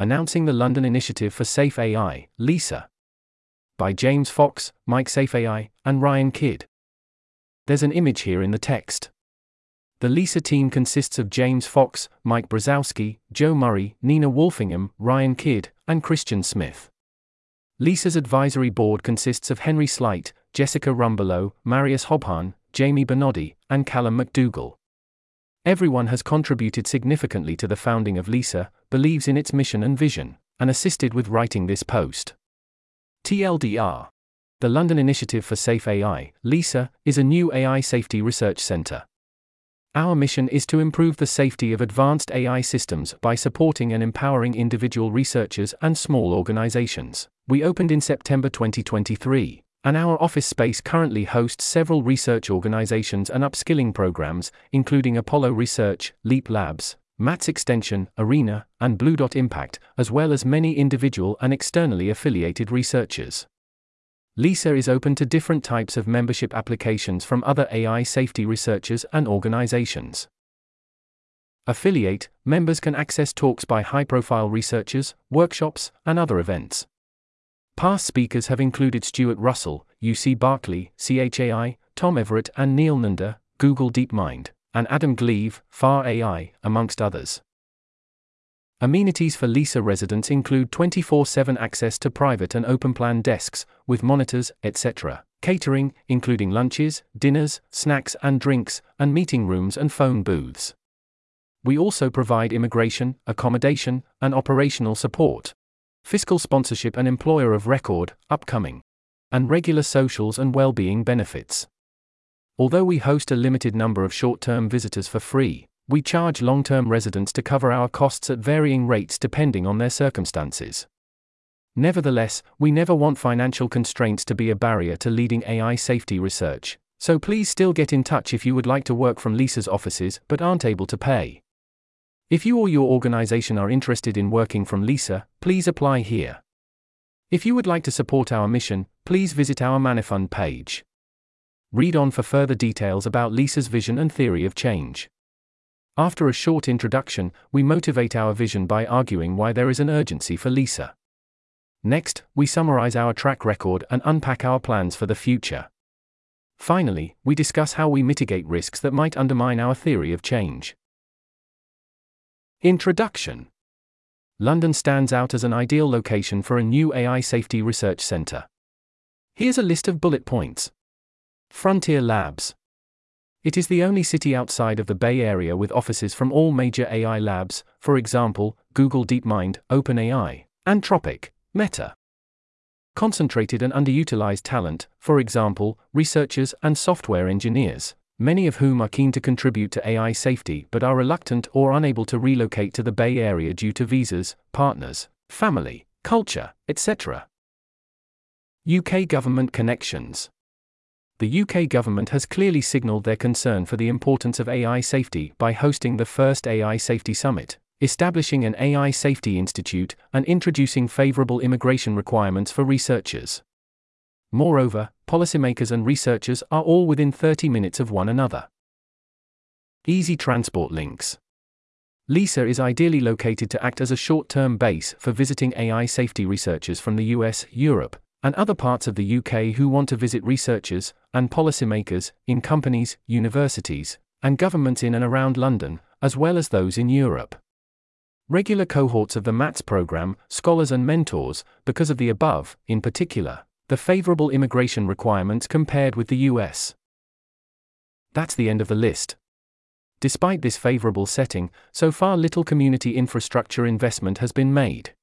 announcing the London Initiative for Safe AI, LISA. By James Fox, Mike Safe AI, and Ryan Kidd. There's an image here in the text. The LISA team consists of James Fox, Mike Brozowski, Joe Murray, Nina Wolff-Ingham, Ryan Kidd, and Christian Smith. LISA's advisory board consists of Henry Sleight, Jessica Rumbelow, Marius Hobbhahn, Jamie Bernardi, and Callum McDougall. Everyone has contributed significantly to the founding of LISA, believes in its mission and vision, and assisted with writing this post. TLDR The London Initiative for Safe AI, LISA, is a new AI safety research centre. Our mission is to improve the safety of advanced AI systems by supporting and empowering individual researchers and small organizations. We opened in September 2023 and our office space currently hosts several research organizations and upskilling programs, including Apollo Research, Leap Labs, MATS Extension, Arena, and BlueDot Impact, as well as many individual and externally affiliated researchers. LISA is open to different types of membership applications from other AI safety researchers and organizations. Affiliate members can access talks by high profile researchers, workshops, and other events. Past speakers have included Stuart Russell, UC Berkeley, CHAI, Tom Everitt and Neel Nanda, Google DeepMind, and Adam Gleave, FAR AI, amongst others. Amenities for LISA residents include 24 7 access to private and open plan desks, with monitors, etc., catering, including lunches, dinners, snacks and drinks, and meeting rooms and phone booths. We also provide immigration, accommodation, and operational support fiscal sponsorship and employer of record, upcoming, and regular socials and well-being benefits. Although we host a limited number of short-term visitors for free, we charge long-term residents to cover our costs at varying rates depending on their circumstances. Nevertheless, we never want financial constraints to be a barrier to leading AI safety research, so please still get in touch if you would like to work from LISA's offices but aren't able to pay. If you or your organization are interested in working from LISA, please apply here. If you would like to support our mission, please visit our Manifund page. Read on for further details about LISA's vision and theory of change. After a short introduction, we motivate our vision by arguing why there is an urgency for LISA. Next, we summarize our track record and unpack our plans for the future. Finally, we discuss how we mitigate risks that might undermine our theory of change. Introduction London stands out as an ideal location for a new AI safety research centre. Here's a list of bullet points Frontier Labs. It is the only city outside of the Bay Area with offices from all major AI labs, for example, Google DeepMind, OpenAI, Anthropic, Meta. Concentrated and underutilized talent, for example, researchers and software engineers many of whom are keen to contribute to AI safety but are reluctant or unable to relocate to the Bay Area due to visas, partners, family, culture, etc. UK government connections. The UK government has clearly signalled their concern for the importance of AI safety by hosting the first AI Safety Summit, establishing an AI Safety Institute, and introducing favourable immigration requirements for researchers. Moreover, policymakers and researchers are all within 30 minutes of one another. Easy transport links. LISA is ideally located to act as a short term base for visiting AI safety researchers from the US, Europe, and other parts of the UK who want to visit researchers and policymakers in companies, universities, and governments in and around London, as well as those in Europe. Regular cohorts of the MATS program, scholars and mentors, because of the above, in particular, the favorable immigration requirements compared with the US. That's the end of the list. Despite this favorable setting, so far little community infrastructure investment has been made.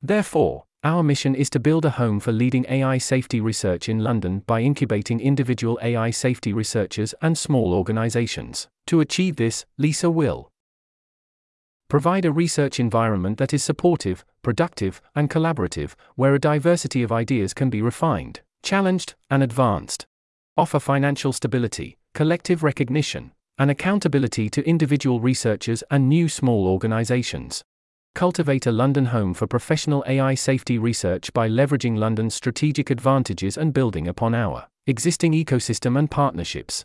Therefore, our mission is to build a home for leading AI safety research in London by incubating individual AI safety researchers and small organizations. To achieve this, LISA will Provide a research environment that is supportive, productive, and collaborative, where a diversity of ideas can be refined, challenged, and advanced. Offer financial stability, collective recognition, and accountability to individual researchers and new small organizations. Cultivate a London home for professional AI safety research by leveraging London's strategic advantages and building upon our existing ecosystem and partnerships.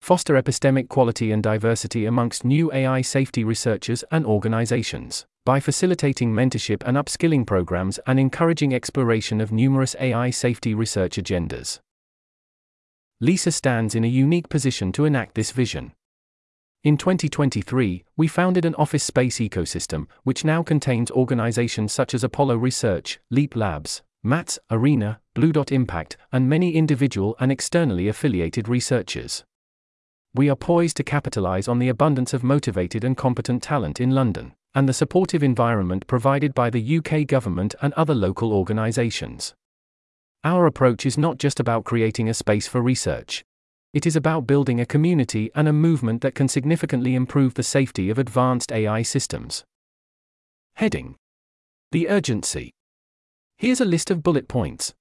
Foster epistemic quality and diversity amongst new AI safety researchers and organizations by facilitating mentorship and upskilling programs and encouraging exploration of numerous AI safety research agendas. LISA stands in a unique position to enact this vision. In 2023, we founded an office space ecosystem, which now contains organizations such as Apollo Research, Leap Labs, MATS, Arena, BlueDot Impact, and many individual and externally affiliated researchers. We are poised to capitalize on the abundance of motivated and competent talent in London, and the supportive environment provided by the UK government and other local organisations. Our approach is not just about creating a space for research. It is about building a community and a movement that can significantly improve the safety of advanced AI systems. Heading The urgency. Here's a list of bullet points.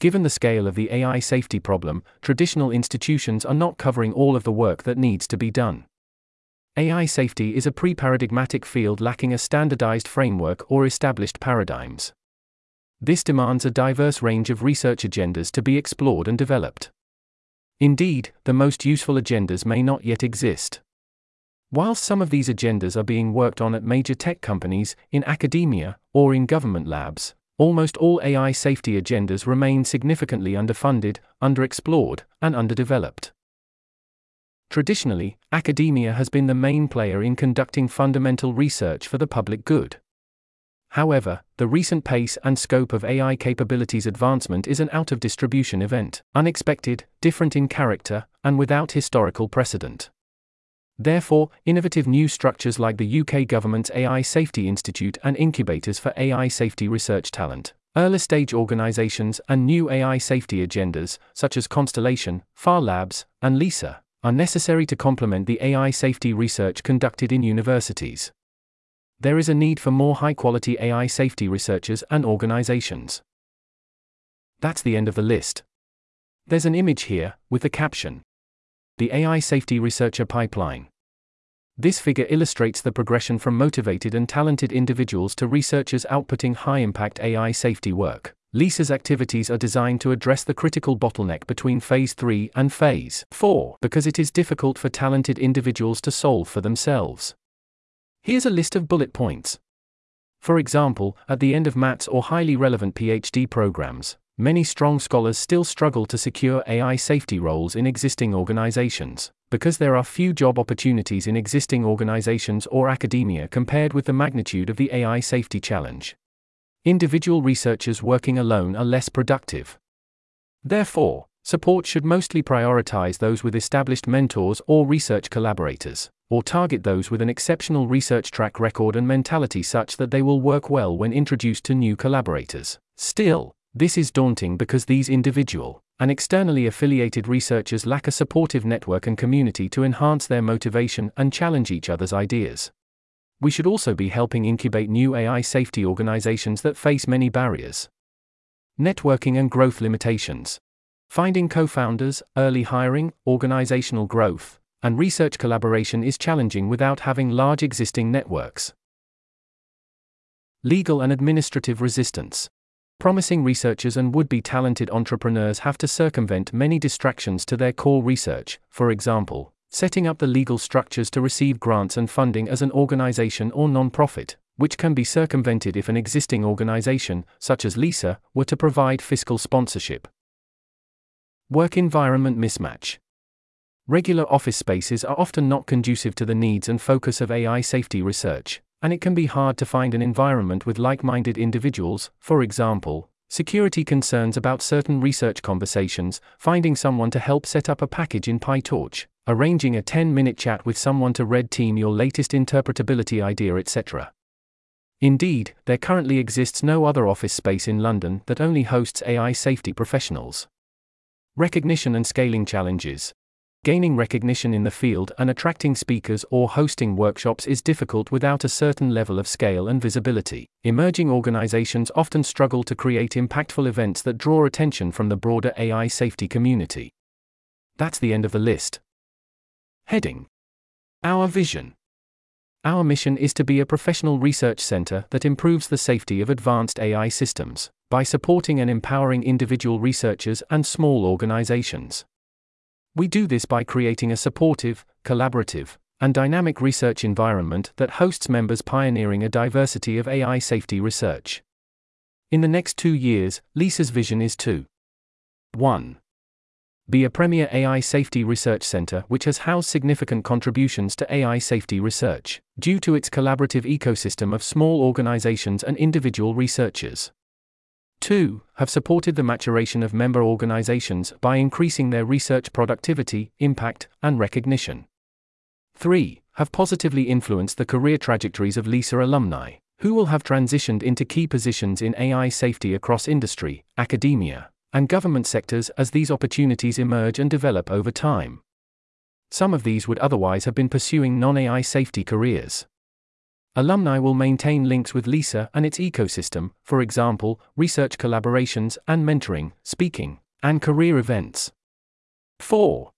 Given the scale of the AI safety problem, traditional institutions are not covering all of the work that needs to be done. AI safety is a pre paradigmatic field lacking a standardized framework or established paradigms. This demands a diverse range of research agendas to be explored and developed. Indeed, the most useful agendas may not yet exist. Whilst some of these agendas are being worked on at major tech companies, in academia, or in government labs, Almost all AI safety agendas remain significantly underfunded, underexplored, and underdeveloped. Traditionally, academia has been the main player in conducting fundamental research for the public good. However, the recent pace and scope of AI capabilities advancement is an out of distribution event, unexpected, different in character, and without historical precedent. Therefore, innovative new structures like the UK government's AI Safety Institute and incubators for AI safety research talent, early stage organizations, and new AI safety agendas, such as Constellation, FAR Labs, and LISA, are necessary to complement the AI safety research conducted in universities. There is a need for more high quality AI safety researchers and organizations. That's the end of the list. There's an image here, with the caption the AI Safety Researcher Pipeline. This figure illustrates the progression from motivated and talented individuals to researchers outputting high impact AI safety work. LISA's activities are designed to address the critical bottleneck between Phase 3 and Phase 4 because it is difficult for talented individuals to solve for themselves. Here's a list of bullet points. For example, at the end of MATS or highly relevant PhD programs, many strong scholars still struggle to secure AI safety roles in existing organizations, because there are few job opportunities in existing organizations or academia compared with the magnitude of the AI safety challenge. Individual researchers working alone are less productive. Therefore, support should mostly prioritize those with established mentors or research collaborators, or target those with an exceptional research track record and mentality such that they will work well when introduced to new collaborators. Still, this is daunting because these individual and externally affiliated researchers lack a supportive network and community to enhance their motivation and challenge each other's ideas. We should also be helping incubate new AI safety organizations that face many barriers. Networking and growth limitations. Finding co founders, early hiring, organizational growth, and research collaboration is challenging without having large existing networks. Legal and administrative resistance. Promising researchers and would be talented entrepreneurs have to circumvent many distractions to their core research, for example, setting up the legal structures to receive grants and funding as an organization or non-profit, which can be circumvented if an existing organization, such as LISA, were to provide fiscal sponsorship. Work environment mismatch. Regular office spaces are often not conducive to the needs and focus of AI safety research, and it can be hard to find an environment with like minded individuals, for example, security concerns about certain research conversations, finding someone to help set up a package in PyTorch, arranging a 10 minute chat with someone to red team your latest interpretability idea, etc. Indeed, there currently exists no other office space in London that only hosts AI safety professionals. Recognition and scaling challenges. Gaining recognition in the field and attracting speakers or hosting workshops is difficult without a certain level of scale and visibility. Emerging organizations often struggle to create impactful events that draw attention from the broader AI safety community. That's the end of the list. Heading Our vision. Our mission is to be a professional research center that improves the safety of advanced AI systems by supporting and empowering individual researchers and small organizations. We do this by creating a supportive, collaborative, and dynamic research environment that hosts members pioneering a diversity of AI safety research. In the next two years, LISA's vision is to 1. Be a premier AI safety research center which has housed significant contributions to AI safety research, due to its collaborative ecosystem of small organizations and individual researchers. 2. Have supported the maturation of member organizations by increasing their research productivity, impact, and recognition. 3. Have positively influenced the career trajectories of LISA alumni, who will have transitioned into key positions in AI safety across industry, academia, and government sectors as these opportunities emerge and develop over time. Some of these would otherwise have been pursuing non AI safety careers. Alumni will maintain links with LISA and its ecosystem, for example, research collaborations and mentoring, speaking, and career events. 4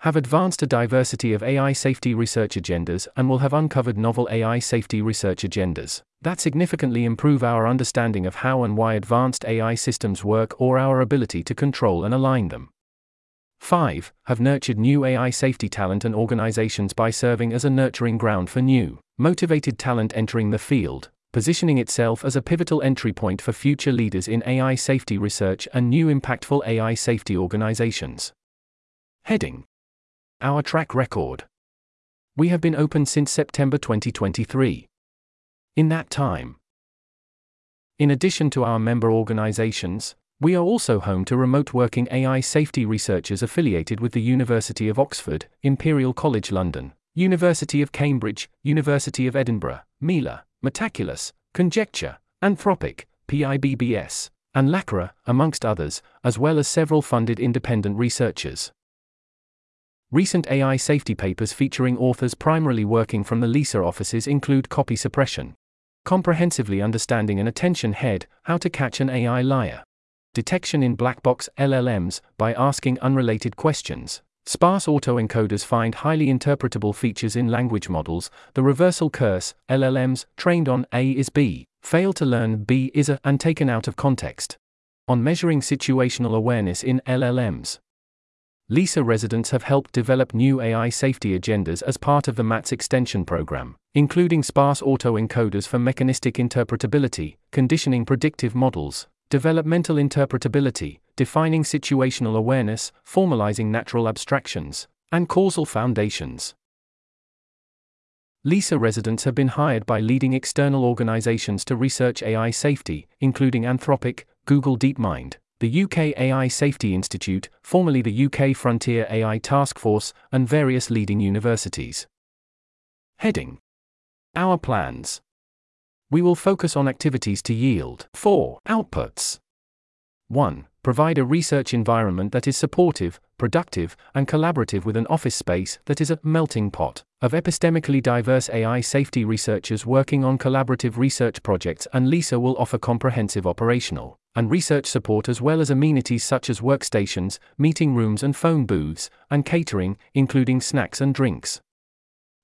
have advanced a diversity of AI safety research agendas and will have uncovered novel AI safety research agendas that significantly improve our understanding of how and why advanced AI systems work or our ability to control and align them. 5. Have nurtured new AI safety talent and organizations by serving as a nurturing ground for new, motivated talent entering the field, positioning itself as a pivotal entry point for future leaders in AI safety research and new impactful AI safety organizations. Heading our track record. We have been open since September 2023. In that time, in addition to our member organizations, we are also home to remote working AI safety researchers affiliated with the University of Oxford, Imperial College London, University of Cambridge, University of Edinburgh, Mila, Metaculus, Conjecture, Anthropic, PIBBS, and LACRA, amongst others, as well as several funded independent researchers. Recent AI safety papers featuring authors primarily working from the LISA offices include copy suppression, comprehensively understanding an attention head, how to catch an AI liar, detection in black box LLMs by asking unrelated questions. Sparse autoencoders find highly interpretable features in language models. The reversal curse, LLMs trained on A is B, fail to learn B is A and taken out of context. On measuring situational awareness in LLMs. LISA residents have helped develop new AI safety agendas as part of the MATS extension program, including sparse autoencoders for mechanistic interpretability, conditioning predictive models, developmental interpretability, defining situational awareness, formalizing natural abstractions, and causal foundations. LISA residents have been hired by leading external organizations to research AI safety, including Anthropic, Google DeepMind, the UK AI Safety Institute, formerly the UK Frontier AI Task Force, and various leading universities. Heading Our plans. We will focus on activities to yield 4 outputs. 1. Provide a research environment that is supportive, productive, and collaborative with an office space that is a melting pot of epistemically diverse AI safety researchers working on collaborative research projects, and LISA will offer comprehensive operational and research support as well as amenities such as workstations, meeting rooms, and phone booths, and catering, including snacks and drinks.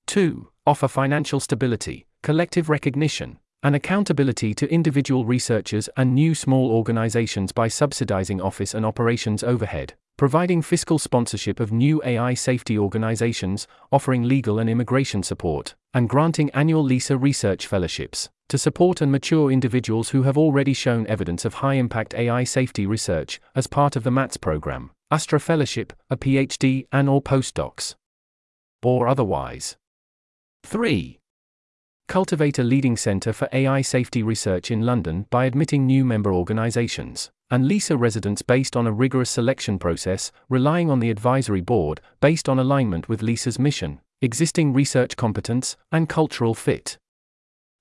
2. Offer financial stability, collective recognition, and accountability to individual researchers and new small organizations by subsidizing office and operations overhead, providing fiscal sponsorship of new AI safety organizations, offering legal and immigration support, and granting annual LISA research fellowships to support and mature individuals who have already shown evidence of high impact AI safety research as part of the MATS program, Astra Fellowship, a PhD, and or postdocs. Or otherwise. 3. Cultivate a leading center for AI safety research in London by admitting new member organizations and LISA residents based on a rigorous selection process, relying on the advisory board based on alignment with LISA's mission, existing research competence, and cultural fit.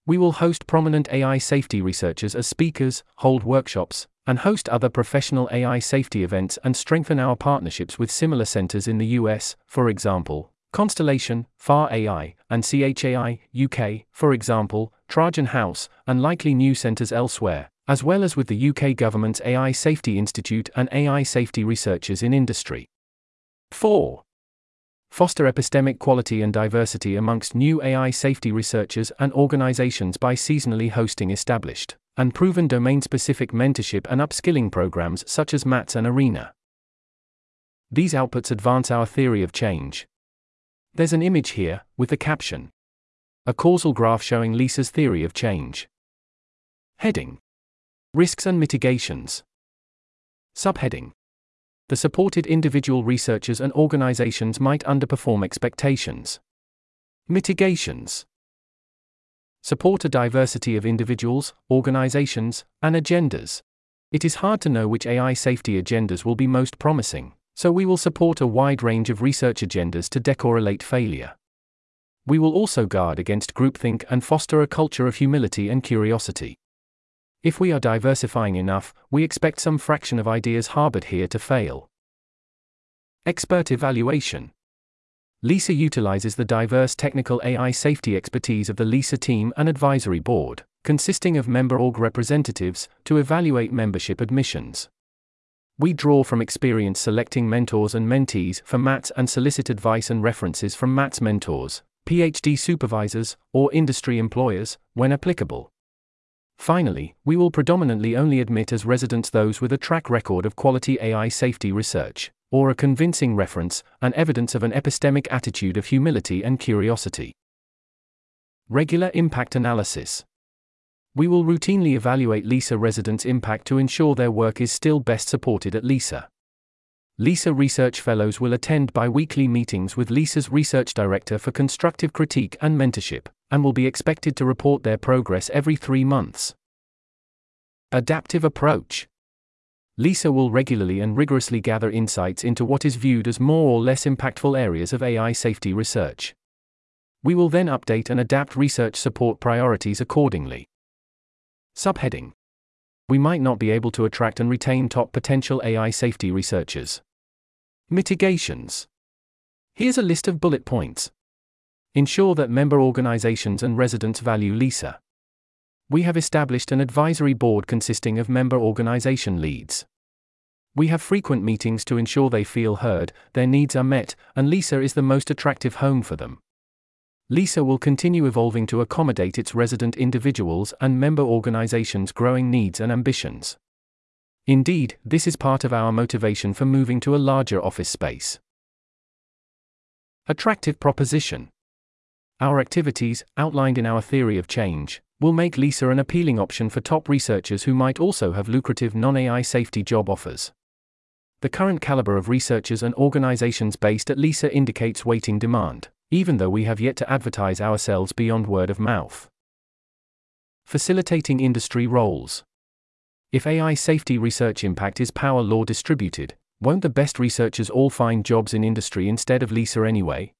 We will host prominent AI safety researchers as speakers, hold workshops, and host other professional AI safety events and strengthen our partnerships with similar centers in the US, for example, Constellation, FAR AI, and CHAI, UK, for example, Trajan House, and likely new centers elsewhere, as well as with the UK government's AI Safety Institute and AI safety researchers in industry. 4 foster epistemic quality and diversity amongst new AI safety researchers and organizations by seasonally hosting established and proven domain specific mentorship and upskilling programs such as MATS and ARENA. These outputs advance our theory of change. There's an image here, with the caption A causal graph showing Lisa's theory of change. Heading Risks and Mitigations. Subheading The supported individual researchers and organizations might underperform expectations. Mitigations Support a diversity of individuals, organizations, and agendas. It is hard to know which AI safety agendas will be most promising so we will support a wide range of research agendas to decorrelate failure. We will also guard against groupthink and foster a culture of humility and curiosity. If we are diversifying enough, we expect some fraction of ideas harbored here to fail. Expert Evaluation LISA utilizes the diverse technical AI safety expertise of the LISA team and advisory board, consisting of member org representatives, to evaluate membership admissions. We draw from experience selecting mentors and mentees for MATs and solicit advice and references from MATs mentors, PhD supervisors, or industry employers, when applicable. Finally, we will predominantly only admit as residents those with a track record of quality AI safety research, or a convincing reference, and evidence of an epistemic attitude of humility and curiosity. Regular impact analysis. We will routinely evaluate LISA residents' impact to ensure their work is still best supported at LISA. LISA Research Fellows will attend bi weekly meetings with LISA's Research Director for constructive critique and mentorship, and will be expected to report their progress every three months. Adaptive Approach LISA will regularly and rigorously gather insights into what is viewed as more or less impactful areas of AI safety research. We will then update and adapt research support priorities accordingly. Subheading We might not be able to attract and retain top potential AI safety researchers. Mitigations Here's a list of bullet points. Ensure that member organizations and residents value LISA. We have established an advisory board consisting of member organization leads. We have frequent meetings to ensure they feel heard, their needs are met, and LISA is the most attractive home for them. LISA will continue evolving to accommodate its resident individuals and member organizations' growing needs and ambitions. Indeed, this is part of our motivation for moving to a larger office space. Attractive proposition. Our activities, outlined in our theory of change, will make LISA an appealing option for top researchers who might also have lucrative non AI safety job offers. The current caliber of researchers and organizations based at LISA indicates waiting demand even though we have yet to advertise ourselves beyond word of mouth. Facilitating industry roles. If AI safety research impact is power law distributed, won't the best researchers all find jobs in industry instead of LISA anyway?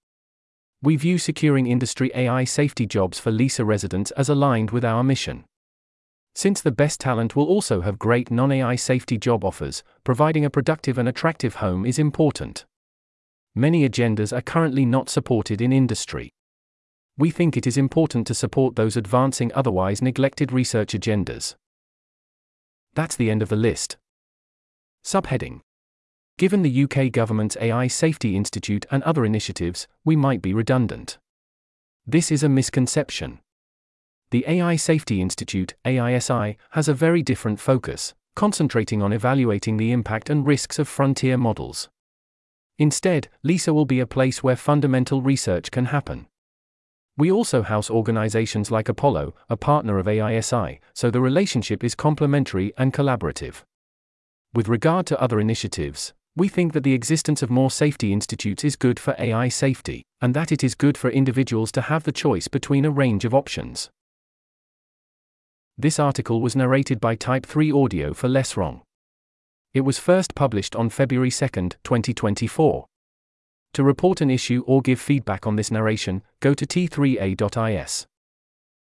We view securing industry AI safety jobs for LISA residents as aligned with our mission. Since the best talent will also have great non AI safety job offers, providing a productive and attractive home is important many agendas are currently not supported in industry. We think it is important to support those advancing otherwise neglected research agendas. That's the end of the list. Subheading Given the UK government's AI Safety Institute and other initiatives, we might be redundant. This is a misconception. The AI Safety Institute, AISI, has a very different focus, concentrating on evaluating the impact and risks of frontier models. Instead, LISA will be a place where fundamental research can happen. We also house organizations like Apollo, a partner of AISI, so the relationship is complementary and collaborative. With regard to other initiatives, we think that the existence of more safety institutes is good for AI safety, and that it is good for individuals to have the choice between a range of options. This article was narrated by Type 3 Audio for Less Wrong. It was first published on February 2, 2024. To report an issue or give feedback on this narration, go to t3a.is.